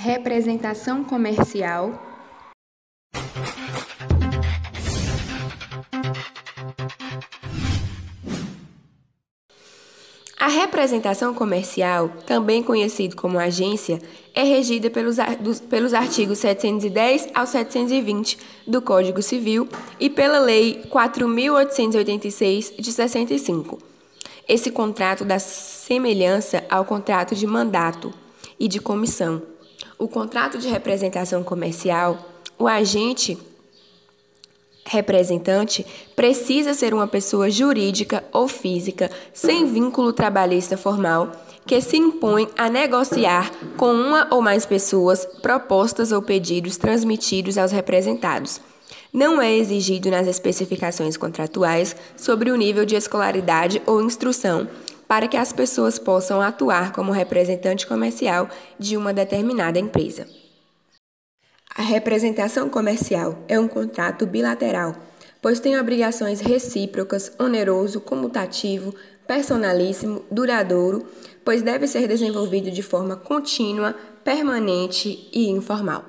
representação comercial. A representação comercial, também conhecido como agência, é regida pelos, pelos artigos 710 ao 720 do Código Civil e pela Lei 4.886 de 65. Esse contrato dá semelhança ao contrato de mandato e de comissão. O contrato de representação comercial, o agente representante precisa ser uma pessoa jurídica ou física sem vínculo trabalhista formal que se impõe a negociar com uma ou mais pessoas propostas ou pedidos transmitidos aos representados. Não é exigido nas especificações contratuais sobre o nível de escolaridade ou instrução para que as pessoas possam atuar como representante comercial de uma determinada empresa. A representação comercial é um contrato bilateral, pois tem obrigações recíprocas, oneroso, comutativo, personalíssimo, duradouro, pois deve ser desenvolvido de forma contínua, permanente e informal.